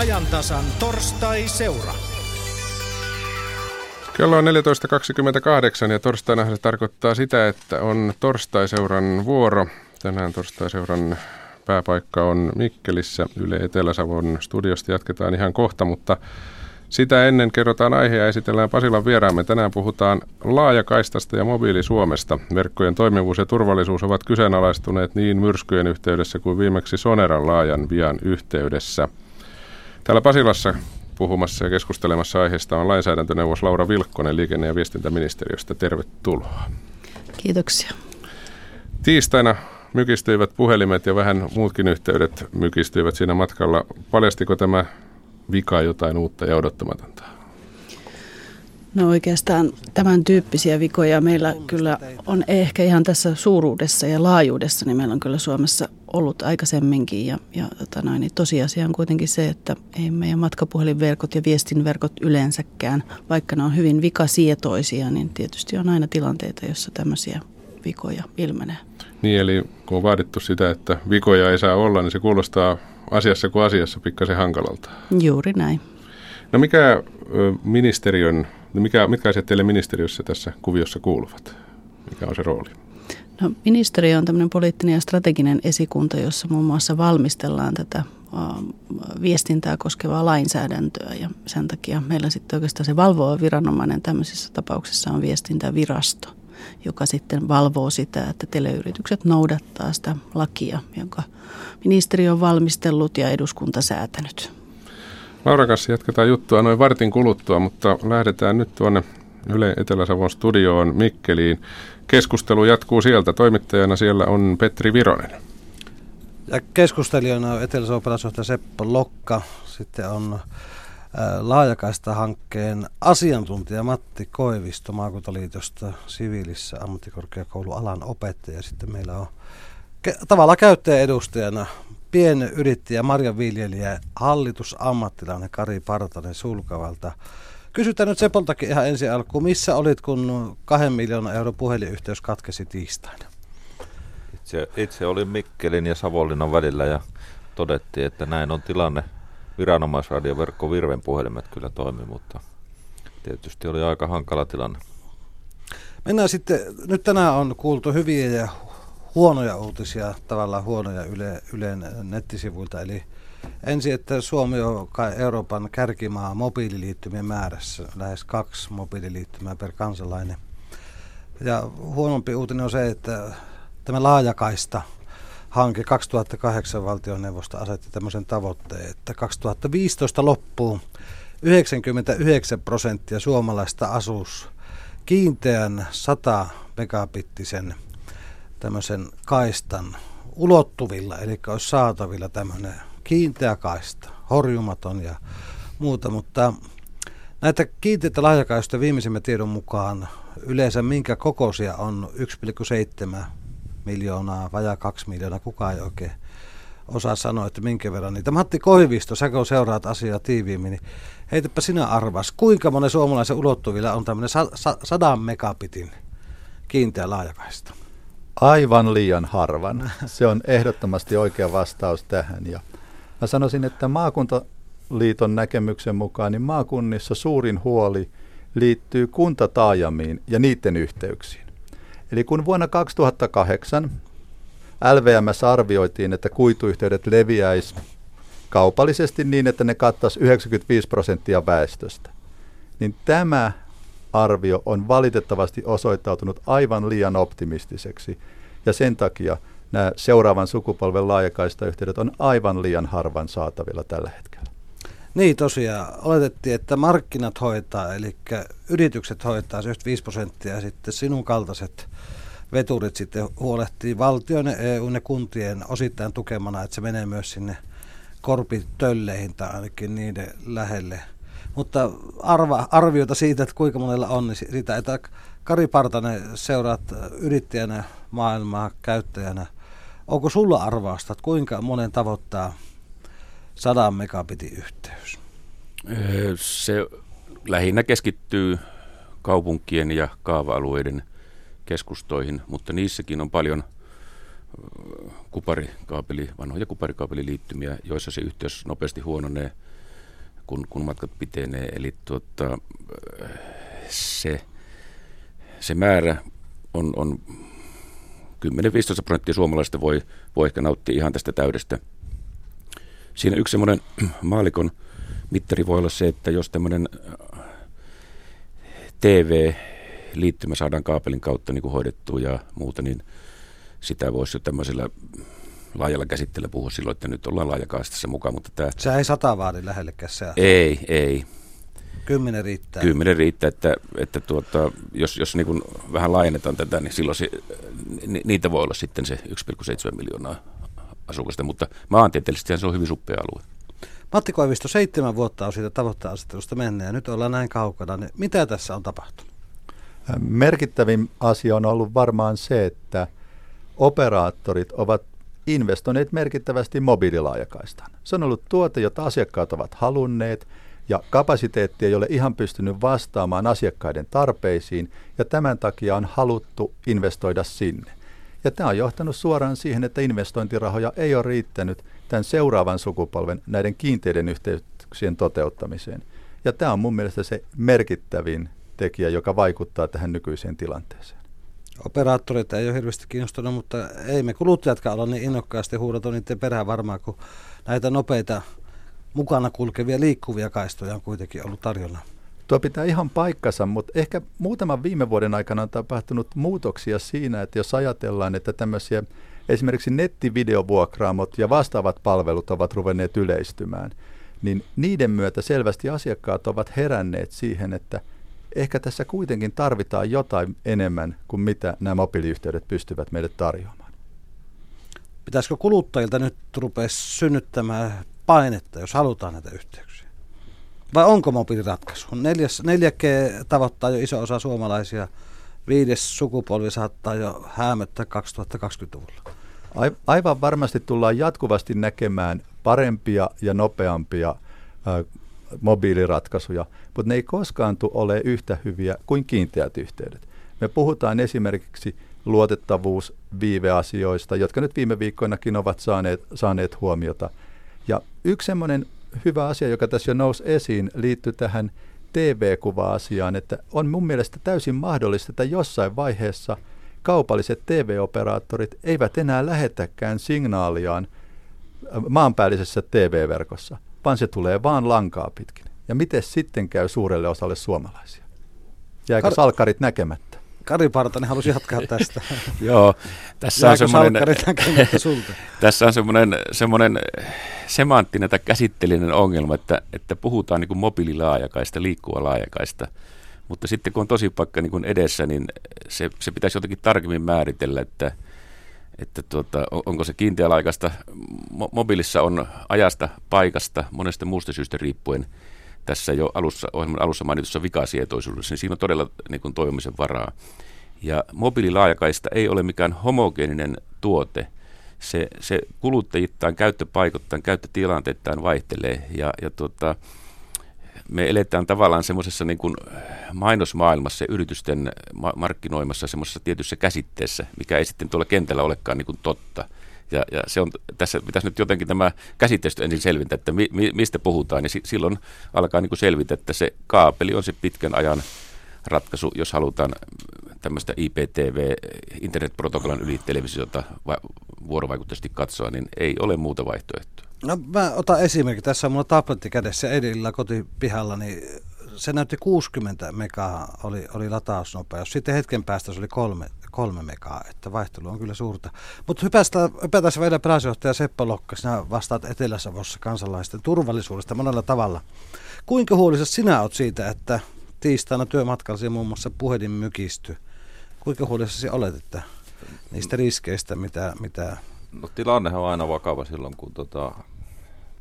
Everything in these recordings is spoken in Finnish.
ajantasan torstai-seura. Kello on 14.28 ja torstaina se tarkoittaa sitä, että on torstai-seuran vuoro. Tänään torstai-seuran pääpaikka on Mikkelissä. Yle Etelä-Savon studiosta jatketaan ihan kohta, mutta sitä ennen kerrotaan aihe ja esitellään Pasilan vieraamme. Tänään puhutaan laajakaistasta ja mobiilisuomesta. Verkkojen toimivuus ja turvallisuus ovat kyseenalaistuneet niin myrskyjen yhteydessä kuin viimeksi Soneran laajan vian yhteydessä. Täällä Pasilassa puhumassa ja keskustelemassa aiheesta on lainsäädäntöneuvos Laura Vilkkonen liikenne- ja viestintäministeriöstä. Tervetuloa. Kiitoksia. Tiistaina mykistyivät puhelimet ja vähän muutkin yhteydet mykistyivät siinä matkalla. Paljastiko tämä vika jotain uutta ja odottamatonta? No oikeastaan tämän tyyppisiä vikoja meillä kyllä on ehkä ihan tässä suuruudessa ja laajuudessa, niin meillä on kyllä Suomessa ollut aikaisemminkin. Ja, ja tota noin, niin tosiasia on kuitenkin se, että ei meidän matkapuhelinverkot ja viestinverkot yleensäkään, vaikka ne on hyvin vikasietoisia, niin tietysti on aina tilanteita, jossa tämmöisiä vikoja ilmenee. Niin, eli kun on vaadittu sitä, että vikoja ei saa olla, niin se kuulostaa asiassa kuin asiassa pikkasen hankalalta. Juuri näin. No mikä ministeriön, mikä, mitkä asiat teille ministeriössä tässä kuviossa kuuluvat? Mikä on se rooli? No, ministeriö on tämmöinen poliittinen ja strateginen esikunta, jossa muun muassa valmistellaan tätä viestintää koskevaa lainsäädäntöä ja sen takia meillä sitten oikeastaan se valvova viranomainen tämmöisissä tapauksissa on viestintävirasto, joka sitten valvoo sitä, että teleyritykset noudattaa sitä lakia, jonka ministeriö on valmistellut ja eduskunta säätänyt. Laura kanssa jatketaan juttua noin vartin kuluttua, mutta lähdetään nyt tuonne Yle Etelä-Savon studioon Mikkeliin. Keskustelu jatkuu sieltä. Toimittajana siellä on Petri Vironen. Ja keskustelijana on Etelä-Savon Seppo Lokka. Sitten on laajakaista hankkeen asiantuntija Matti Koivisto maakuntaliitosta siviilissä ammattikorkeakoulualan opettaja. Sitten meillä on ke- tavallaan käyttäjäedustajana pienyrittäjä, marjanviljelijä, hallitusammattilainen Kari Partanen Sulkavalta. Kysytään nyt Sepoltakin ihan ensi alkuun. Missä olit, kun kahden miljoonan euron puhelinyhteys katkesi tiistaina? Itse, itse olin Mikkelin ja Savonlinnan välillä ja todettiin, että näin on tilanne. Viranomaisradioverkko Virven puhelimet kyllä toimi, mutta tietysti oli aika hankala tilanne. Mennään sitten, nyt tänään on kuultu hyviä ja huonoja uutisia, tavallaan huonoja Yle, Ylen nettisivuilta. Eli ensin, että Suomi on Euroopan kärkimaa mobiililiittymien määrässä, lähes kaksi mobiililiittymää per kansalainen. Ja huonompi uutinen on se, että tämä laajakaista hanke 2008 valtioneuvosto asetti tämmöisen tavoitteen, että 2015 loppuun 99 prosenttia suomalaista asuus kiinteän 100 megabittisen tämmöisen kaistan ulottuvilla, eli olisi saatavilla tämmöinen kiinteä kaista, horjumaton ja muuta, mutta näitä kiinteitä laajakaista viimeisimmän tiedon mukaan yleensä minkä kokoisia on 1,7 miljoonaa, vajaa 2 miljoonaa, kukaan ei oikein osaa sanoa, että minkä verran niitä. Matti Koivisto, sä kun seuraat asiaa tiiviimmin, niin heitäpä sinä arvas, kuinka monen suomalaisen ulottuvilla on tämmöinen 100 megabitin kiinteä laajakaista? Aivan liian harvan. Se on ehdottomasti oikea vastaus tähän. Ja mä sanoisin, että maakuntaliiton näkemyksen mukaan niin maakunnissa suurin huoli liittyy kuntataajamiin ja niiden yhteyksiin. Eli kun vuonna 2008 LVMS arvioitiin, että kuituyhteydet leviäisi kaupallisesti niin, että ne kattaisi 95 prosenttia väestöstä, niin tämä arvio on valitettavasti osoittautunut aivan liian optimistiseksi ja sen takia nämä seuraavan sukupolven laajakaistayhteydet on aivan liian harvan saatavilla tällä hetkellä. Niin tosiaan, oletettiin, että markkinat hoitaa, eli yritykset hoitaa 95 prosenttia ja sitten sinun kaltaiset veturit sitten huolehtii valtion EU ja kuntien osittain tukemana, että se menee myös sinne korpitölleihin tai ainakin niiden lähelle. Mutta arva, arviota siitä, että kuinka monella on, niin siitä, että Kari Partanen seuraat yrittäjänä maailmaa käyttäjänä. Onko sulla arvausta, että kuinka monen tavoittaa 100 megabitin yhteys? Se lähinnä keskittyy kaupunkien ja kaava-alueiden keskustoihin, mutta niissäkin on paljon kuparikaapeli, vanhoja kuparikaapeliliittymiä, joissa se yhteys nopeasti huononee. kun, kun matkat pitenee. Eli tuota, se, se määrä on, on 10-15 prosenttia suomalaisista voi, voi ehkä nauttia ihan tästä täydestä. Siinä yksi semmoinen maalikon mittari voi olla se, että jos tämmöinen TV-liittymä saadaan kaapelin kautta niin kuin hoidettua ja muuta, niin sitä voisi jo tämmöisellä laajalla käsitteellä puhua silloin, että nyt ollaan laajakaistassa mukaan. Mutta tämä... Se ei sata vaadi lähellekään se. Ei, ei. Kymmenen riittää. Kymmenen riittää, että, että tuota, jos, jos niin kuin vähän laajennetaan tätä, niin silloin se, ni, niitä voi olla sitten se 1,7 miljoonaa asukasta, mutta maantieteellisesti se on hyvin suppea alue. Matti Koivisto, seitsemän vuotta on siitä tavoitteen asettelusta mennyt ja nyt ollaan näin kaukana. Niin mitä tässä on tapahtunut? Merkittävin asia on ollut varmaan se, että operaattorit ovat investoineet merkittävästi mobiililaajakaistahan. Se on ollut tuote, jota asiakkaat ovat halunneet ja kapasiteetti ei ole ihan pystynyt vastaamaan asiakkaiden tarpeisiin ja tämän takia on haluttu investoida sinne. Ja tämä on johtanut suoraan siihen, että investointirahoja ei ole riittänyt tämän seuraavan sukupolven näiden kiinteiden yhteyksien toteuttamiseen. Ja tämä on mun mielestä se merkittävin tekijä, joka vaikuttaa tähän nykyiseen tilanteeseen. Operaattorit ei ole hirveästi kiinnostunut, mutta ei me kuluttajatkaan olla niin innokkaasti huudato niiden perään varmaan, kun näitä nopeita mukana kulkevia liikkuvia kaistoja on kuitenkin ollut tarjolla. Tuo pitää ihan paikkansa, mutta ehkä muutaman viime vuoden aikana on tapahtunut muutoksia siinä, että jos ajatellaan, että tämmöisiä esimerkiksi nettivideovuokraamot ja vastaavat palvelut ovat ruvenneet yleistymään, niin niiden myötä selvästi asiakkaat ovat heränneet siihen, että ehkä tässä kuitenkin tarvitaan jotain enemmän kuin mitä nämä mobiiliyhteydet pystyvät meille tarjoamaan. Pitäisikö kuluttajilta nyt rupea synnyttämään painetta, jos halutaan näitä yhteyksiä? Vai onko mobiiliratkaisu? 4G tavoittaa jo iso osa suomalaisia. Viides sukupolvi saattaa jo häämöttää 2020-luvulla. Aivan varmasti tullaan jatkuvasti näkemään parempia ja nopeampia mobiiliratkaisuja, mutta ne ei koskaan tule ole yhtä hyviä kuin kiinteät yhteydet. Me puhutaan esimerkiksi luotettavuus viiveasioista, jotka nyt viime viikkoinakin ovat saaneet, saaneet huomiota. Ja yksi semmoinen hyvä asia, joka tässä jo nousi esiin, liittyy tähän TV-kuva-asiaan, että on mun mielestä täysin mahdollista, että jossain vaiheessa kaupalliset TV-operaattorit eivät enää lähetäkään signaaliaan maanpäällisessä TV-verkossa, vaan se tulee vaan lankaa pitkin. Ja miten sitten käy suurelle osalle suomalaisia? Jääkö Kar- salkarit näkemättä? Kari Partanen halusi jatkaa tästä. Joo, tässä on semmoinen, tässä on semmoinen, semmoinen semanttinen tai käsitteellinen ongelma, että, että puhutaan niin kuin mobiililaajakaista, liikkuva laajakaista, mutta sitten kun on tosipakka niin kuin edessä, niin se, se pitäisi jotenkin tarkemmin määritellä, että, että tuota, onko se kiinteälaikaista. Mo- mobiilissa on ajasta, paikasta, monesta muusta syystä riippuen tässä jo alussa, ohjelman alussa mainitussa vikasietoisuudessa, niin siinä on todella niin kuin, toimimisen varaa. Ja mobiililaajakaista ei ole mikään homogeeninen tuote. Se, se kuluttajittain, käyttöpaikottain, käyttötilanteittain vaihtelee ja, ja tuota, me eletään tavallaan semmoisessa niin kuin mainosmaailmassa yritysten markkinoimassa semmoisessa tietyssä käsitteessä, mikä ei sitten tuolla kentällä olekaan niin kuin totta. Ja, ja se on, tässä pitäisi nyt jotenkin tämä käsitteistö ensin selvitä, että mi, mi, mistä puhutaan, ja si, silloin alkaa niin kuin selvitä, että se kaapeli on se pitkän ajan ratkaisu, jos halutaan tämmöistä IPTV, internetprotokollan yli televisiota vuorovaikutteisesti katsoa, niin ei ole muuta vaihtoehtoa. No mä otan esimerkki. Tässä on mulla tabletti kädessä edellä kotipihalla, niin se näytti 60 megaa oli, oli latausnopeus. Sitten hetken päästä se oli kolme, kolme megaa, että vaihtelu on kyllä suurta. Mutta hypätään vielä pääsjohtaja Seppo Lokka, sinä vastaat Etelä-Savossa kansalaisten turvallisuudesta monella tavalla. Kuinka huolissasi sinä olet siitä, että tiistaina työmatkallasi muun muassa puhelin mykisty? Kuinka huolissasi olet, että niistä riskeistä, mitä, mitä No tilannehan on aina vakava silloin, kun tota,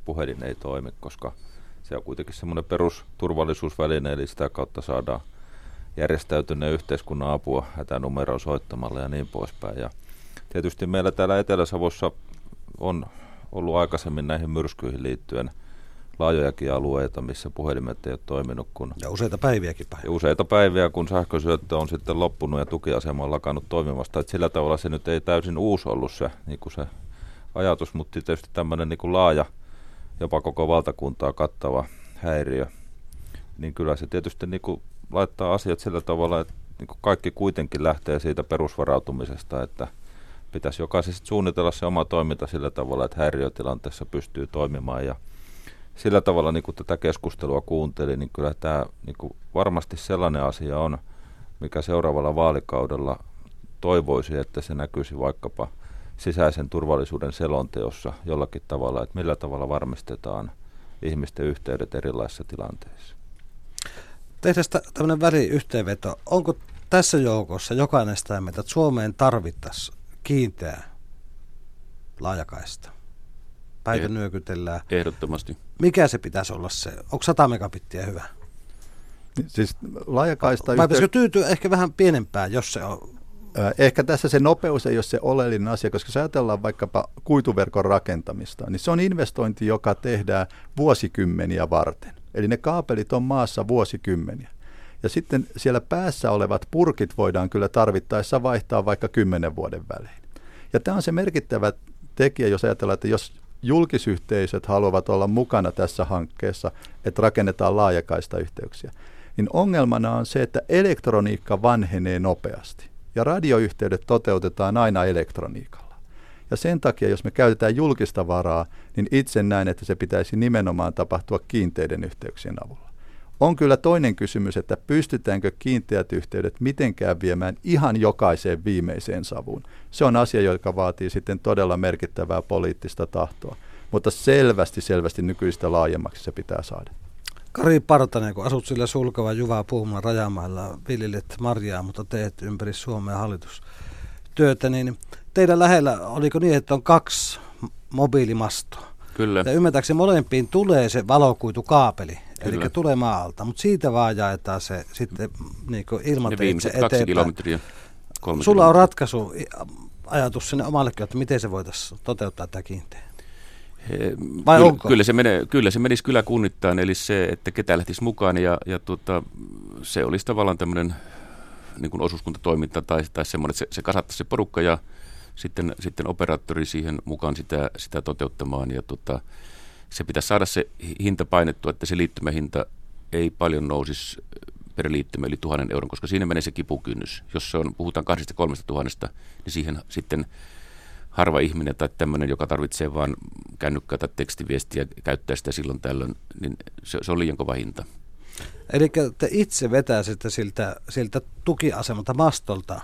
puhelin ei toimi, koska se on kuitenkin semmoinen perusturvallisuusväline, eli sitä kautta saadaan järjestäytyneen yhteiskunnan apua hätänumeroon soittamalla ja niin poispäin. Ja tietysti meillä täällä Etelä-Savossa on ollut aikaisemmin näihin myrskyihin liittyen laajojakin alueita, missä puhelimet ei ole toiminut. Kun ja useita päiviäkin päivä. Ja useita päiviä, kun sähkösyöttö on sitten loppunut ja tukiasema on lakannut toimimasta. Että sillä tavalla se nyt ei täysin uusi ollut se, niin kuin se ajatus, mutta tietysti tämmöinen niin kuin laaja, jopa koko valtakuntaa kattava häiriö, niin kyllä se tietysti niin kuin laittaa asiat sillä tavalla, että niin kuin kaikki kuitenkin lähtee siitä perusvarautumisesta, että pitäisi jokaisesta suunnitella se oma toiminta sillä tavalla, että häiriötilanteessa pystyy toimimaan ja sillä tavalla niin kuin tätä keskustelua kuuntelin, niin kyllä tämä niin kuin varmasti sellainen asia on, mikä seuraavalla vaalikaudella toivoisi, että se näkyisi vaikkapa sisäisen turvallisuuden selonteossa jollakin tavalla, että millä tavalla varmistetaan ihmisten yhteydet erilaisissa tilanteissa. Tehdään tämmöinen väliyhteenveto. Onko tässä joukossa jokainen sitä mieltä, että Suomeen tarvittaisiin kiinteä laajakaista? Päitä eh, nyökytellään. Ehdottomasti. Mikä se pitäisi olla se? Onko 100 megabittiä hyvä? Siis laajakaista... Vai pitäisikö tyytyä ehkä vähän pienempään, jos se on Ehkä tässä se nopeus ei ole se oleellinen asia, koska jos ajatellaan vaikkapa kuituverkon rakentamista, niin se on investointi, joka tehdään vuosikymmeniä varten. Eli ne kaapelit on maassa vuosikymmeniä. Ja sitten siellä päässä olevat purkit voidaan kyllä tarvittaessa vaihtaa vaikka kymmenen vuoden välein. Ja tämä on se merkittävä tekijä, jos ajatellaan, että jos julkisyhteisöt haluavat olla mukana tässä hankkeessa, että rakennetaan laajakaista yhteyksiä, niin ongelmana on se, että elektroniikka vanhenee nopeasti ja radioyhteydet toteutetaan aina elektroniikalla. Ja sen takia, jos me käytetään julkista varaa, niin itse näen, että se pitäisi nimenomaan tapahtua kiinteiden yhteyksien avulla. On kyllä toinen kysymys, että pystytäänkö kiinteät yhteydet mitenkään viemään ihan jokaiseen viimeiseen savuun. Se on asia, joka vaatii sitten todella merkittävää poliittista tahtoa, mutta selvästi, selvästi nykyistä laajemmaksi se pitää saada. Kari Partanen, kun asut sillä sulkava Juvaa Puhumaan rajamailla, viljelet marjaa, mutta teet ympäri Suomea hallitustyötä, niin teidän lähellä, oliko niin, että on kaksi mobiilimastoa? Kyllä. Ja ymmärtääkseni molempiin tulee se valokuitukaapeli, Kyllä. eli tulee maalta, mutta siitä vaan jaetaan se sitten niin ilmateitse eteenpäin. kaksi kilometriä. Sulla on ratkaisu, ajatus sinne omallekin, että miten se voitaisiin toteuttaa tämä kiinteä? Vai kyllä, onko? Kyllä se, menee, kyllä se menisi kyllä kunnittain, eli se, että ketä lähtisi mukaan ja, ja tuota, se olisi tavallaan tämmöinen niin kuin osuuskuntatoiminta tai, tai semmoinen, että se, se kasattaisi se porukka ja sitten, sitten operaattori siihen mukaan sitä, sitä toteuttamaan ja tuota, se pitäisi saada se hinta painettua, että se liittymähinta ei paljon nousisi per liittymä yli tuhannen euron, koska siinä menee se kipukynnys. Jos se on, puhutaan kahdesta kolmesta tuhannesta, niin siihen sitten harva ihminen tai tämmöinen, joka tarvitsee vain kännykkää tai tekstiviestiä käyttää sitä silloin tällöin, niin se, se on liian kova hinta. Eli te itse vetäisitte siltä, siltä tukiasemalta mastolta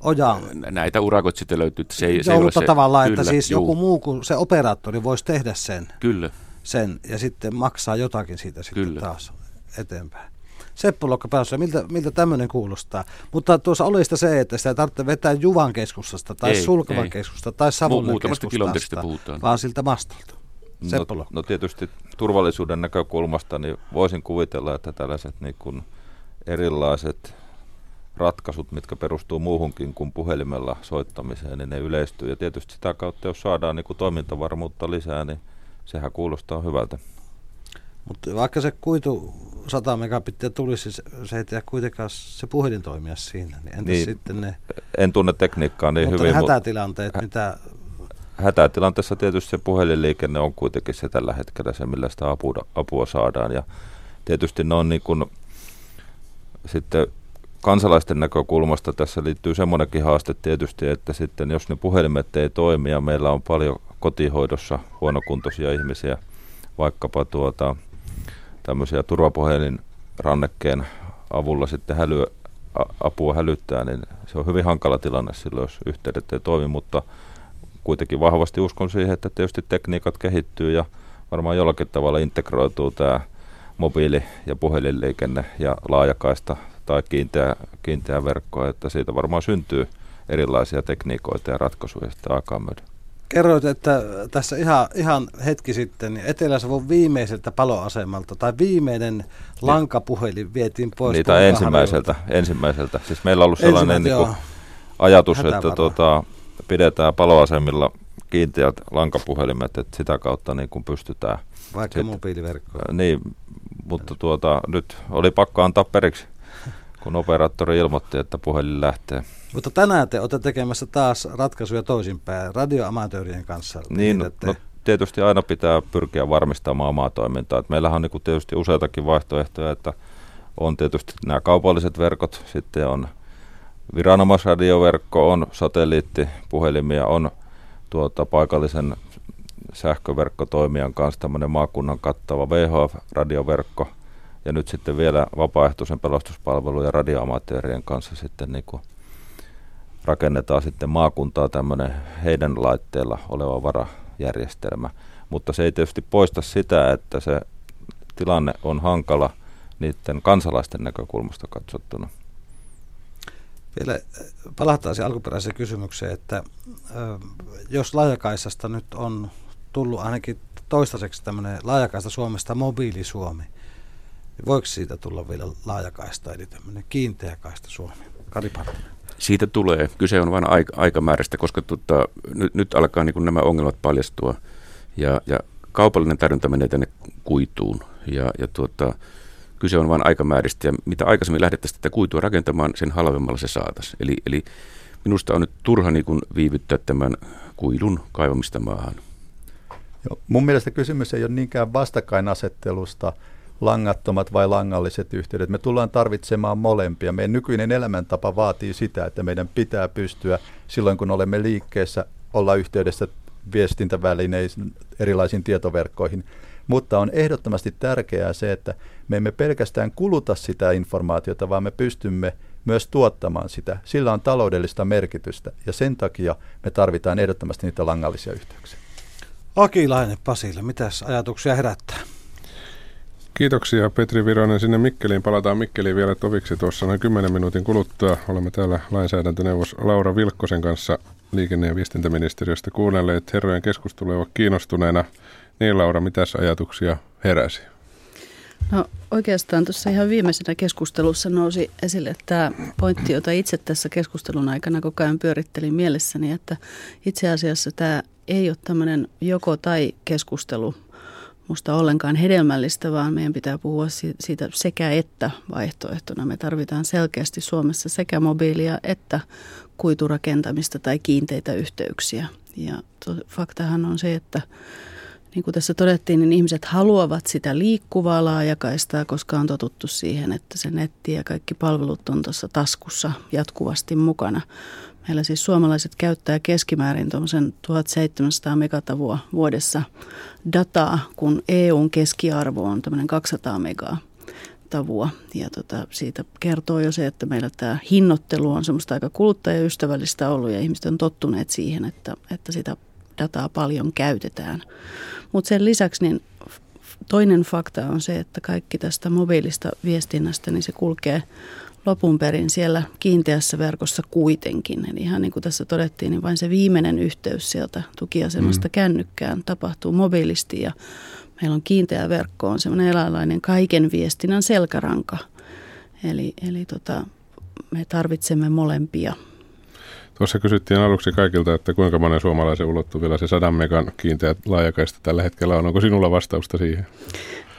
ojaan. Näitä urakot sitten löytyy. Se ei, se ei ole se, tavallaan, kyllä, että siis juu. joku muu kuin se operaattori voisi tehdä sen. Kyllä. Sen ja sitten maksaa jotakin siitä sitten kyllä. taas eteenpäin. Seppo päässä, miltä, miltä tämmöinen kuulostaa. Mutta tuossa oli sitä se, että sitä ei tarvitse vetää Juvan keskustasta tai ei, Sulkavan ei. keskustasta tai Savonlinnan Mu- keskustasta, puhutaan. vaan siltä mastolta. No, no tietysti turvallisuuden näkökulmasta niin voisin kuvitella, että tällaiset niin kuin erilaiset ratkaisut, mitkä perustuu muuhunkin kuin puhelimella soittamiseen, niin ne yleistyy. Ja tietysti sitä kautta, jos saadaan niin kuin toimintavarmuutta lisää, niin sehän kuulostaa hyvältä. Mutta vaikka se kuitu 100 megabittiä tulisi, se ei tiedä kuitenkaan se puhelin toimia siinä. Niin entäs niin, sitten ne... En tunne tekniikkaa niin mutta hyvin. Mutta hätätilanteet, hä- mitä... Hätätilanteessa tietysti se puhelinliikenne on kuitenkin se tällä hetkellä se, millä sitä apua, apua saadaan. Ja tietysti ne on niin kuin, sitten kansalaisten näkökulmasta tässä liittyy semmoinenkin haaste tietysti, että sitten jos ne puhelimet ei toimi ja meillä on paljon kotihoidossa huonokuntoisia ihmisiä, vaikkapa tuota, tämmöisiä turvapuhelin rannekkeen avulla sitten hälyä, apua hälyttää, niin se on hyvin hankala tilanne silloin, jos yhteydet ei toimi, mutta kuitenkin vahvasti uskon siihen, että tietysti tekniikat kehittyy ja varmaan jollakin tavalla integroituu tämä mobiili- ja puhelinliikenne ja laajakaista tai kiinteä, kiinteä verkko, että siitä varmaan syntyy erilaisia tekniikoita ja ratkaisuja sitten aikaa myöden. Kerroit, että tässä ihan, ihan hetki sitten niin Etelä-Savon viimeiseltä paloasemalta tai viimeinen lankapuhelin vietiin pois. Niitä ensimmäiseltä, ensimmäiseltä. Siis meillä on ollut sellainen niin kuin, ajatus, että tuota, pidetään paloasemilla kiinteät lankapuhelimet, että sitä kautta niin kuin pystytään. Vaikka mobiiliverkkoa. Niin, mutta tuota, nyt oli pakko antaa periksi, kun operaattori ilmoitti, että puhelin lähtee. Mutta tänään te olette tekemässä taas ratkaisuja toisinpäin radioamatöörien kanssa. Niin, no, no, tietysti aina pitää pyrkiä varmistamaan omaa toimintaa. Et meillähän on niin tietysti useitakin vaihtoehtoja, että on tietysti nämä kaupalliset verkot, sitten on viranomaisradioverkko, on satelliittipuhelimia, on tuota, paikallisen sähköverkkotoimijan kanssa tämmöinen maakunnan kattava VHF-radioverkko ja nyt sitten vielä vapaaehtoisen pelastuspalvelun ja radioamateurien kanssa sitten niin kuin rakennetaan sitten maakuntaa tämmöinen heidän laitteella oleva varajärjestelmä. Mutta se ei tietysti poista sitä, että se tilanne on hankala niiden kansalaisten näkökulmasta katsottuna. Vielä äh, palataan siihen alkuperäiseen kysymykseen, että äh, jos laajakaisasta nyt on tullut ainakin toistaiseksi tämmöinen laajakaista Suomesta mobiilisuomi, niin voiko siitä tulla vielä laajakaista, eli tämmöinen kiinteäkaista Suomi? Kari Siitä tulee. Kyse on vain aika, aikamäärästä, koska tota, nyt, nyt alkaa niin nämä ongelmat paljastua ja, ja kaupallinen tarjonta menee tänne kuituun ja, ja tuota, kyse on vain aikamääristä ja mitä aikaisemmin lähdettäisiin tätä kuitua rakentamaan, sen halvemmalla se saataisiin. Eli, eli minusta on nyt turha niin kuin viivyttää tämän kuidun kaivamista maahan. Joo, mun mielestä kysymys ei ole niinkään vastakkainasettelusta, langattomat vai langalliset yhteydet. Me tullaan tarvitsemaan molempia. Meidän nykyinen elämäntapa vaatii sitä, että meidän pitää pystyä silloin, kun olemme liikkeessä, olla yhteydessä viestintävälineisiin, erilaisiin tietoverkkoihin. Mutta on ehdottomasti tärkeää se, että me emme pelkästään kuluta sitä informaatiota, vaan me pystymme myös tuottamaan sitä. Sillä on taloudellista merkitystä ja sen takia me tarvitaan ehdottomasti niitä langallisia yhteyksiä. Akilainen Pasille, mitäs ajatuksia herättää? Kiitoksia Petri Vironen sinne Mikkeliin. Palataan Mikkeliin vielä toviksi tuossa noin 10 minuutin kuluttua. Olemme täällä lainsäädäntöneuvos Laura Vilkkosen kanssa liikenne- ja viestintäministeriöstä kuunnelleet herrojen keskustelua kiinnostuneena. Niin Laura, mitäs ajatuksia heräsi? No oikeastaan tuossa ihan viimeisenä keskustelussa nousi esille tämä pointti, jota itse tässä keskustelun aikana koko ajan pyörittelin mielessäni, että itse asiassa tämä ei ole tämmöinen joko tai keskustelu musta ollenkaan hedelmällistä, vaan meidän pitää puhua siitä sekä että vaihtoehtona. Me tarvitaan selkeästi Suomessa sekä mobiilia että kuiturakentamista tai kiinteitä yhteyksiä. Ja faktahan on se, että niin kuin tässä todettiin, niin ihmiset haluavat sitä liikkuvaa laajakaistaa, koska on totuttu siihen, että se netti ja kaikki palvelut on tuossa taskussa jatkuvasti mukana. Meillä siis suomalaiset käyttää keskimäärin tuommoisen 1700 megatavua vuodessa dataa, kun EUn keskiarvo on tämmöinen 200 megaa tavua. Ja tota, siitä kertoo jo se, että meillä tämä hinnoittelu on semmoista aika kuluttajaystävällistä ollut ja ihmiset on tottuneet siihen, että, että sitä dataa paljon käytetään. Mutta sen lisäksi niin toinen fakta on se, että kaikki tästä mobiilista viestinnästä, niin se kulkee lopun perin siellä kiinteässä verkossa kuitenkin. Eli ihan niin kuin tässä todettiin, niin vain se viimeinen yhteys sieltä tukiasemasta mm. kännykkään tapahtuu mobiilisti ja meillä on kiinteä verkko, on semmoinen eläinlainen kaiken viestinnän selkäranka. Eli, eli tota, me tarvitsemme molempia. Tuossa kysyttiin aluksi kaikilta, että kuinka monen suomalaisen ulottuvilla se sadan megan kiinteä laajakaista tällä hetkellä on. Onko sinulla vastausta siihen?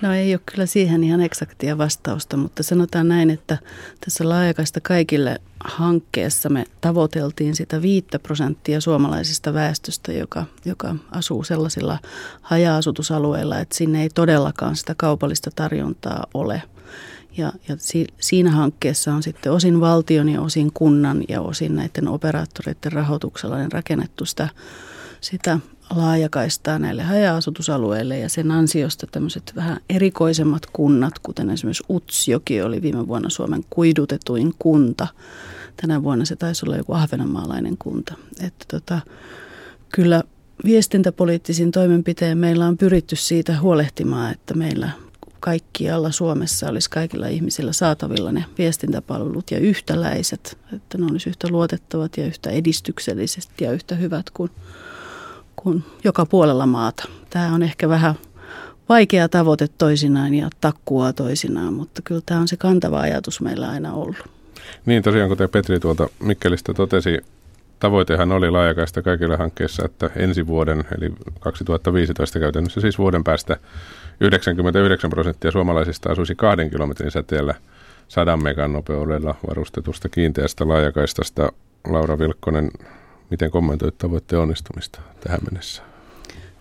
No ei ole kyllä siihen ihan eksaktia vastausta, mutta sanotaan näin, että tässä laajakaista kaikille hankkeessa me tavoiteltiin sitä 5 prosenttia suomalaisista väestöstä, joka, joka asuu sellaisilla haja-asutusalueilla, että sinne ei todellakaan sitä kaupallista tarjontaa ole. Ja, ja si, siinä hankkeessa on sitten osin valtion ja osin kunnan ja osin näiden operaattoreiden rahoituksella niin rakennettu sitä, sitä laajakaistaa näille haja-asutusalueille ja sen ansiosta tämmöiset vähän erikoisemmat kunnat, kuten esimerkiksi Utsjoki oli viime vuonna Suomen kuidutetuin kunta. Tänä vuonna se taisi olla joku ahvenanmaalainen kunta. Että tota, kyllä viestintäpoliittisin toimenpiteen meillä on pyritty siitä huolehtimaan, että meillä kaikkialla Suomessa olisi kaikilla ihmisillä saatavilla ne viestintäpalvelut ja yhtäläiset, että ne olisi yhtä luotettavat ja yhtä edistykselliset ja yhtä hyvät kuin, kuin joka puolella maata. Tämä on ehkä vähän vaikea tavoite toisinaan ja takkua toisinaan, mutta kyllä tämä on se kantava ajatus meillä aina ollut. Niin tosiaan, kuten Petri tuolta Mikkelistä totesi, tavoitehan oli laajakaista kaikilla hankkeissa, että ensi vuoden, eli 2015 käytännössä siis vuoden päästä 99 prosenttia suomalaisista asuisi kahden kilometrin säteellä 100 megan nopeudella varustetusta kiinteästä laajakaistasta. Laura Vilkkonen, miten kommentoit tavoitteen onnistumista tähän mennessä?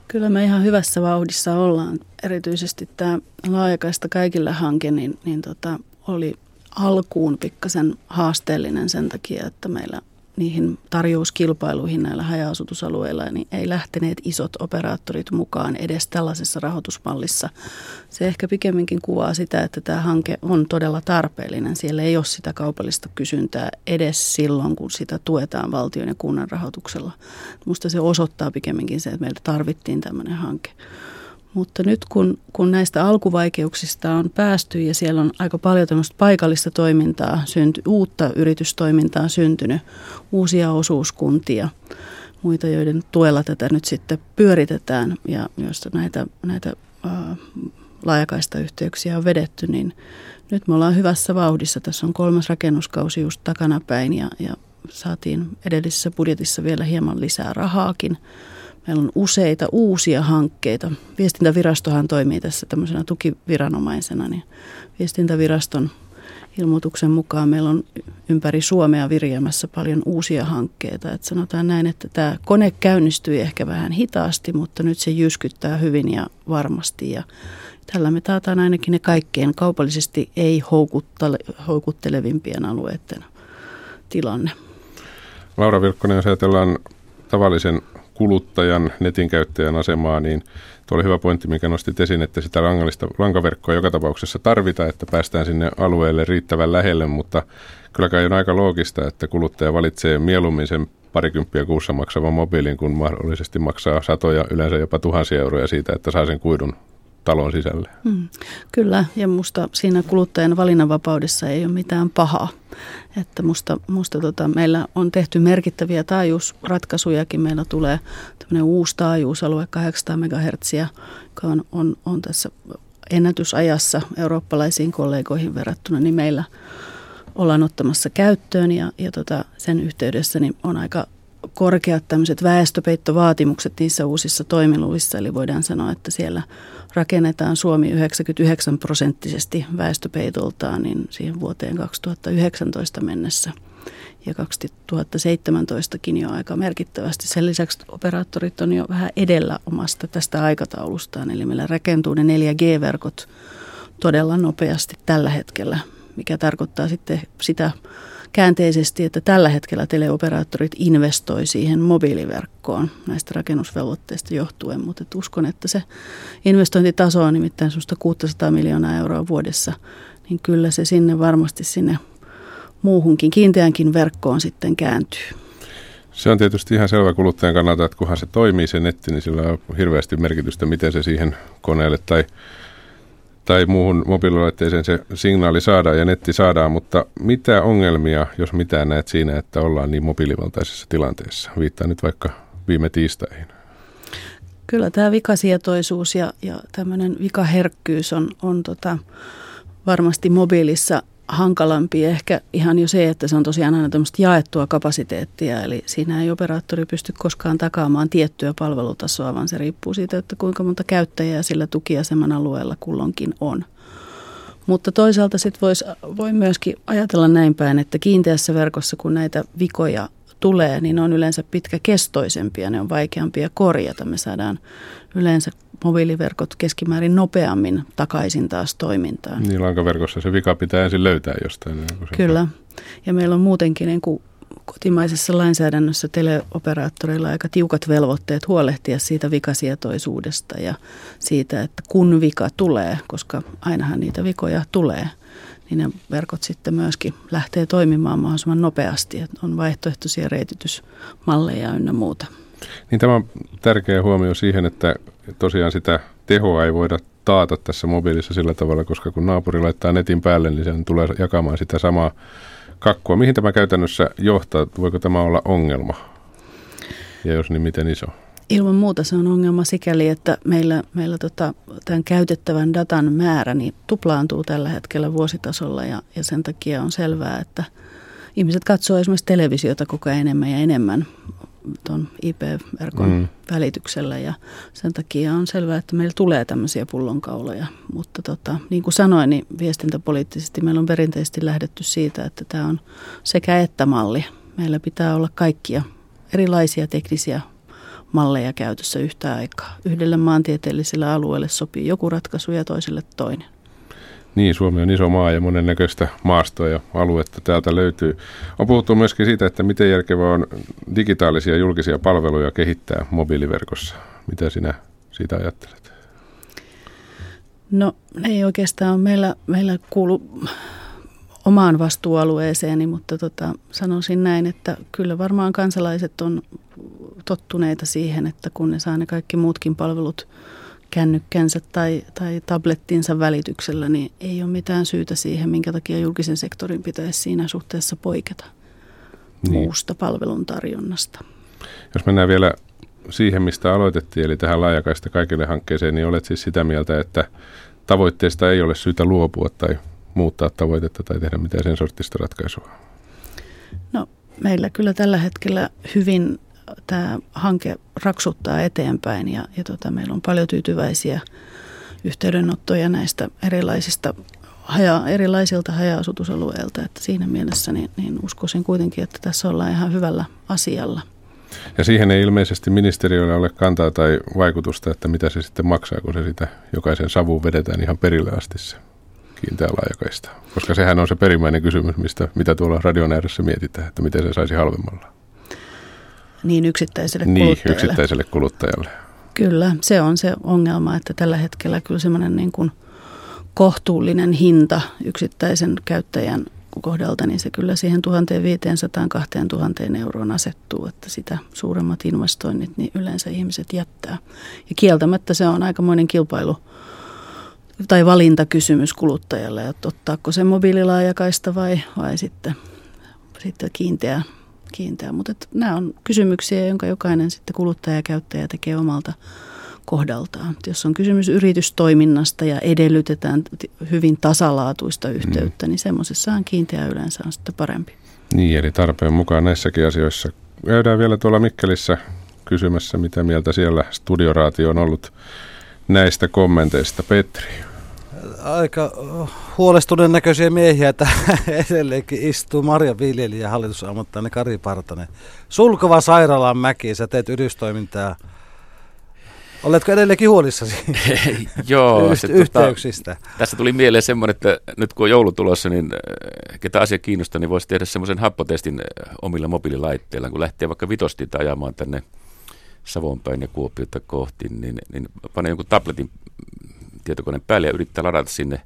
Kyllä me ihan hyvässä vauhdissa ollaan. Erityisesti tämä laajakaista kaikille hanke niin, niin tota, oli alkuun pikkasen haasteellinen sen takia, että meillä niihin tarjouskilpailuihin näillä haja-asutusalueilla, niin ei lähteneet isot operaattorit mukaan edes tällaisessa rahoitusmallissa. Se ehkä pikemminkin kuvaa sitä, että tämä hanke on todella tarpeellinen. Siellä ei ole sitä kaupallista kysyntää edes silloin, kun sitä tuetaan valtion ja kunnan rahoituksella. Minusta se osoittaa pikemminkin se, että meiltä tarvittiin tämmöinen hanke. Mutta nyt kun, kun näistä alkuvaikeuksista on päästy ja siellä on aika paljon tämmöistä paikallista toimintaa, synty, uutta yritystoimintaa syntynyt, uusia osuuskuntia, muita, joiden tuella tätä nyt sitten pyöritetään ja joista näitä, näitä ää, laajakaista yhteyksiä on vedetty, niin nyt me ollaan hyvässä vauhdissa. Tässä on kolmas rakennuskausi just takanapäin ja, ja saatiin edellisessä budjetissa vielä hieman lisää rahaakin Meillä on useita uusia hankkeita. Viestintävirastohan toimii tässä tämmöisenä tukiviranomaisena. Niin viestintäviraston ilmoituksen mukaan meillä on ympäri Suomea virjäämässä paljon uusia hankkeita. Et sanotaan näin, että tämä kone käynnistyi ehkä vähän hitaasti, mutta nyt se jyskyttää hyvin ja varmasti. Ja tällä me taataan ainakin ne kaikkein kaupallisesti ei houkuttelevimpien alueiden tilanne. Laura Vilkkonen, jos ajatellaan tavallisen kuluttajan, netin käyttäjän asemaa, niin tuo oli hyvä pointti, mikä nostit esiin, että sitä langallista lankaverkkoa joka tapauksessa tarvitaan, että päästään sinne alueelle riittävän lähelle, mutta kyllä kai on aika loogista, että kuluttaja valitsee mieluummin sen parikymppiä kuussa maksavan mobiilin, kun mahdollisesti maksaa satoja, yleensä jopa tuhansia euroja siitä, että saa sen kuidun talon sisälle. Mm, kyllä, ja musta siinä kuluttajan valinnanvapaudessa ei ole mitään pahaa. Että musta, musta tota, meillä on tehty merkittäviä taajuusratkaisujakin. Meillä tulee tämmöinen uusi taajuusalue 800 MHz, joka on, on, on tässä ennätysajassa eurooppalaisiin kollegoihin verrattuna, niin meillä ollaan ottamassa käyttöön ja, ja tota, sen yhteydessä niin on aika korkeat tämmöiset väestöpeittovaatimukset niissä uusissa toimiluvissa, eli voidaan sanoa, että siellä rakennetaan Suomi 99 prosenttisesti väestöpeitoltaan niin siihen vuoteen 2019 mennessä ja 2017kin jo aika merkittävästi. Sen lisäksi operaattorit on jo vähän edellä omasta tästä aikataulustaan, eli meillä rakentuu ne 4G-verkot todella nopeasti tällä hetkellä, mikä tarkoittaa sitten sitä käänteisesti, että tällä hetkellä teleoperaattorit investoi siihen mobiiliverkkoon näistä rakennusvelvoitteista johtuen, mutta et uskon, että se investointitaso on nimittäin 600 miljoonaa euroa vuodessa, niin kyllä se sinne varmasti sinne muuhunkin kiinteänkin verkkoon sitten kääntyy. Se on tietysti ihan selvä kuluttajan kannalta, että kunhan se toimii se netti, niin sillä on hirveästi merkitystä, miten se siihen koneelle tai tai muuhun mobiililaitteeseen se signaali saadaan ja netti saadaan, mutta mitä ongelmia, jos mitään näet siinä, että ollaan niin mobiilivaltaisessa tilanteessa? Viittaa nyt vaikka viime tiistaihin. Kyllä tämä vikasietoisuus ja, ja tämmöinen vikaherkkyys on, on tota, varmasti mobiilissa hankalampi ehkä ihan jo se, että se on tosiaan aina tämmöistä jaettua kapasiteettia, eli siinä ei operaattori pysty koskaan takaamaan tiettyä palvelutasoa, vaan se riippuu siitä, että kuinka monta käyttäjää sillä tukiaseman alueella kulloinkin on. Mutta toisaalta sitten voi myöskin ajatella näin päin, että kiinteässä verkossa, kun näitä vikoja tulee, niin ne on yleensä pitkäkestoisempia, ne on vaikeampia korjata. Me saadaan yleensä mobiiliverkot keskimäärin nopeammin takaisin taas toimintaan. Niin lankaverkossa se vika pitää ensin löytää jostain. Niin Kyllä. Ja meillä on muutenkin niin kuin kotimaisessa lainsäädännössä teleoperaattoreilla aika tiukat velvoitteet huolehtia siitä vikasietoisuudesta ja siitä, että kun vika tulee, koska ainahan niitä vikoja tulee, niin ne verkot sitten myöskin lähtee toimimaan mahdollisimman nopeasti. Että on vaihtoehtoisia reititysmalleja ynnä muuta. Niin tämä on tärkeä huomio siihen, että tosiaan sitä tehoa ei voida taata tässä mobiilissa sillä tavalla, koska kun naapuri laittaa netin päälle, niin sen tulee jakamaan sitä samaa kakkua. Mihin tämä käytännössä johtaa? Voiko tämä olla ongelma? Ja jos niin, miten iso? Ilman muuta se on ongelma sikäli, että meillä, meillä tota, tämän käytettävän datan määrä niin tuplaantuu tällä hetkellä vuositasolla ja, ja sen takia on selvää, että ihmiset katsoo esimerkiksi televisiota koko ajan enemmän ja enemmän tuon IP-verkon mm. välityksellä ja sen takia on selvää, että meillä tulee tämmöisiä pullonkauloja. Mutta tota, niin kuin sanoin, niin viestintäpoliittisesti meillä on perinteisesti lähdetty siitä, että tämä on sekä että malli. Meillä pitää olla kaikkia erilaisia teknisiä malleja käytössä yhtä aikaa. Yhdelle maantieteelliselle alueelle sopii joku ratkaisu ja toiselle toinen. Niin, Suomi on iso maa ja monennäköistä maastoa ja aluetta täältä löytyy. On puhuttu myöskin siitä, että miten järkevää on digitaalisia julkisia palveluja kehittää mobiiliverkossa. Mitä sinä siitä ajattelet? No ei oikeastaan meillä, meillä kuulu omaan vastuualueeseeni, mutta tota, sanoisin näin, että kyllä varmaan kansalaiset on tottuneita siihen, että kun ne saa ne kaikki muutkin palvelut kännykkänsä tai, tai tablettinsa välityksellä, niin ei ole mitään syytä siihen, minkä takia julkisen sektorin pitäisi siinä suhteessa poiketa niin. muusta palveluntarjonnasta. Jos mennään vielä siihen, mistä aloitettiin, eli tähän laajakaista kaikille hankkeeseen, niin olet siis sitä mieltä, että tavoitteesta ei ole syytä luopua tai muuttaa tavoitetta tai tehdä mitään sen sortista ratkaisua? No meillä kyllä tällä hetkellä hyvin tämä hanke raksuttaa eteenpäin ja, ja tota, meillä on paljon tyytyväisiä yhteydenottoja näistä erilaisista haja, erilaisilta haja-asutusalueilta. Että siinä mielessä niin, niin uskoisin kuitenkin, että tässä ollaan ihan hyvällä asialla. Ja siihen ei ilmeisesti ministeriöllä ole kantaa tai vaikutusta, että mitä se sitten maksaa, kun se sitä jokaisen savuun vedetään ihan perille asti se kiinteä laajakaista. Koska sehän on se perimmäinen kysymys, mistä, mitä tuolla radion ääressä mietitään, että miten se saisi halvemmalla. Niin yksittäiselle niin, kuluttajalle. yksittäiselle kuluttajalle. Kyllä, se on se ongelma, että tällä hetkellä kyllä semmoinen niin kuin kohtuullinen hinta yksittäisen käyttäjän kohdalta, niin se kyllä siihen 1500-2000 euroon asettuu, että sitä suuremmat investoinnit niin yleensä ihmiset jättää. Ja kieltämättä se on aikamoinen kilpailu tai valintakysymys kuluttajalle, että ottaako se mobiililaajakaista vai, vai sitten, sitten kiinteä, kiinteä. Mutta nämä on kysymyksiä, jonka jokainen sitten kuluttaja ja käyttäjä tekee omalta kohdaltaan. Jos on kysymys yritystoiminnasta ja edellytetään hyvin tasalaatuista yhteyttä, mm. niin semmoisessahan kiinteä yleensä on sitten parempi. Niin, eli tarpeen mukaan näissäkin asioissa. Käydään vielä tuolla Mikkelissä kysymässä, mitä mieltä siellä studioraatio on ollut näistä kommenteista. Petri aika huolestuneen näköisiä miehiä, että edelleenkin istuu Marja Viljeli ja hallitusammattilainen Kari Partanen. Sulkava sairaalan mäki, sä teet yritystoimintaa. Oletko edelleenkin huolissasi Joo, se, yhteyksistä? Tota, tässä tuli mieleen semmoinen, että nyt kun on joulu tulossa, niin ketä asia kiinnostaa, niin voisi tehdä semmoisen happotestin omilla mobiililaitteilla, kun lähtee vaikka vitostita ajamaan tänne Savonpäin ja Kuopiota kohti, niin, niin pane jonkun tabletin tietokoneen päälle ja yrittää ladata sinne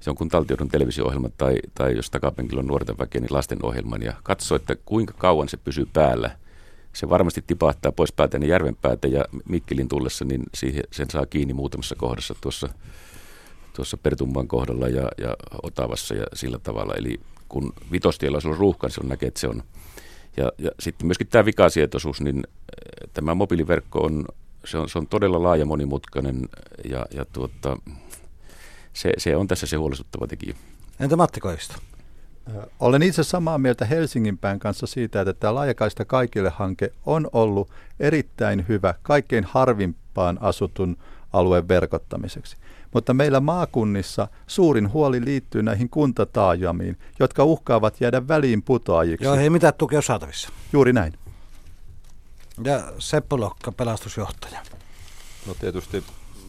se on kun taltioidun televisio-ohjelma tai, tai jos takapenkillä on nuorten väkeä, niin lastenohjelman ja katso, että kuinka kauan se pysyy päällä. Se varmasti tipahtaa pois päältä niin järven päätä ja Mikkelin tullessa, niin siihen, sen saa kiinni muutamassa kohdassa tuossa, tuossa Pertumban kohdalla ja, ja Otavassa ja sillä tavalla. Eli kun vitostiellä on ruuhka, niin silloin näkee, että se on. Ja, ja sitten myöskin tämä vikasietoisuus, niin tämä mobiiliverkko on se on, se on todella laaja monimutkainen ja, ja tuota, se, se on tässä se huolestuttava tekijä. Entä Matti Koivisto? Olen itse samaa mieltä Helsingin pään kanssa siitä, että tämä laajakaista kaikille hanke on ollut erittäin hyvä kaikkein harvimpaan asutun alueen verkottamiseksi. Mutta meillä maakunnissa suurin huoli liittyy näihin kuntataajamiin, jotka uhkaavat jäädä väliin putoajiksi. Joo, ei mitään tukea saatavissa. Juuri näin. Ja Seppo Lokka, pelastusjohtaja. No tietysti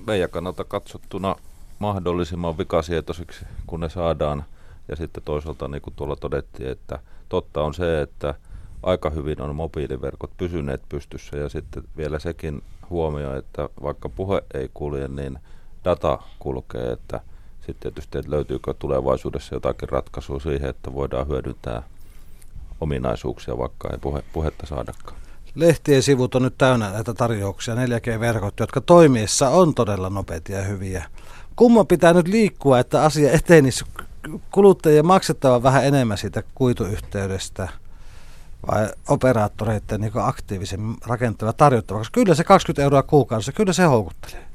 meidän kannalta katsottuna mahdollisimman vikasietoisiksi, kun ne saadaan. Ja sitten toisaalta, niin kuin tuolla todettiin, että totta on se, että aika hyvin on mobiiliverkot pysyneet pystyssä ja sitten vielä sekin huomio, että vaikka puhe ei kulje, niin data kulkee, että sitten tietysti, että löytyykö tulevaisuudessa jotakin ratkaisua siihen, että voidaan hyödyntää ominaisuuksia, vaikka ei puhe, puhetta saadakaan. Lehtien sivut on nyt täynnä näitä tarjouksia, 4G-verkot, jotka toimiessa on todella nopeita ja hyviä. Kumma pitää nyt liikkua, että asia etenisi kuluttajien maksettava vähän enemmän siitä kuituyhteydestä vai operaattoreiden niin aktiivisen rakentava tarjottava, koska kyllä se 20 euroa kuukaudessa, kyllä se houkuttelee.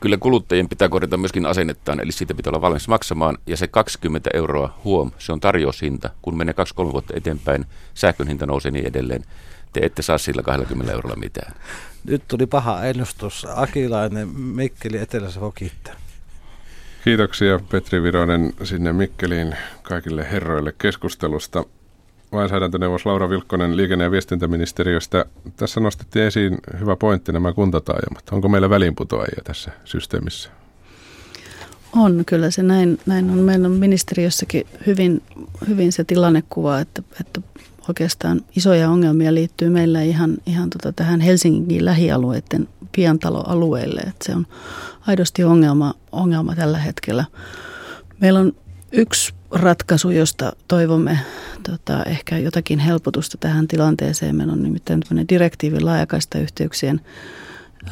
Kyllä kuluttajien pitää korjata myöskin asennettaan, eli siitä pitää olla valmis maksamaan. Ja se 20 euroa huom, se on tarjoushinta. Kun menee 2-3 vuotta eteenpäin, sähkön hinta nousee niin edelleen te ette saa sillä 20 eurolla mitään. Nyt tuli paha ennustus. Akilainen Mikkeli Etelä-Savo kiittää. Kiitoksia Petri Vironen sinne Mikkeliin kaikille herroille keskustelusta. Lainsäädäntöneuvos Laura Vilkkonen liikenne- ja viestintäministeriöstä. Tässä nostettiin esiin hyvä pointti nämä kuntataajamat. Onko meillä välinputoajia tässä systeemissä? On, kyllä se näin, näin on. Meillä on ministeriössäkin hyvin, hyvin se tilannekuva, että, että oikeastaan isoja ongelmia liittyy meillä ihan, ihan tota tähän Helsingin lähialueiden pientaloalueille. Että se on aidosti ongelma, ongelma tällä hetkellä. Meillä on yksi ratkaisu, josta toivomme tota, ehkä jotakin helpotusta tähän tilanteeseen. Meillä on nimittäin direktiivi laajakaista yhteyksien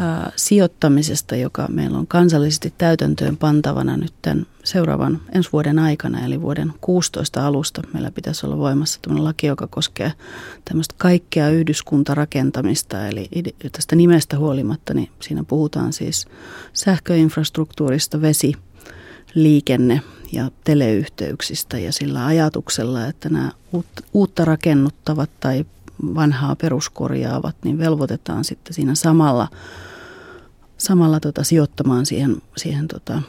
ää, sijoittamisesta, joka meillä on kansallisesti täytäntöön pantavana nyt tämän seuraavan ensi vuoden aikana, eli vuoden 16 alusta. Meillä pitäisi olla voimassa tämmöinen laki, joka koskee tämmöistä kaikkea yhdyskuntarakentamista, eli tästä nimestä huolimatta, niin siinä puhutaan siis sähköinfrastruktuurista, vesi, liikenne ja teleyhteyksistä ja sillä ajatuksella, että nämä uutta rakennuttavat tai vanhaa peruskorjaavat, niin velvoitetaan sitten siinä samalla, samalla tota, sijoittamaan siihen, siihen tota,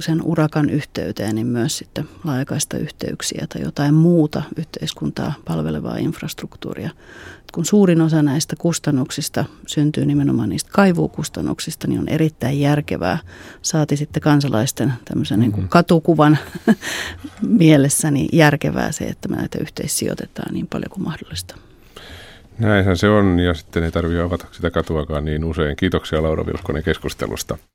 sen urakan yhteyteen niin myös sitten laajakaista yhteyksiä tai jotain muuta yhteiskuntaa palvelevaa infrastruktuuria. Kun suurin osa näistä kustannuksista syntyy nimenomaan niistä kaivukustannuksista, niin on erittäin järkevää, saati sitten kansalaisten tämmöisen mm-hmm. niin katukuvan mielessä, niin järkevää se, että me näitä yhteissijoitetaan niin paljon kuin mahdollista. Näinhän se on ja sitten ei tarvitse avata sitä katuakaan niin usein. Kiitoksia Laura Vilkkonen keskustelusta.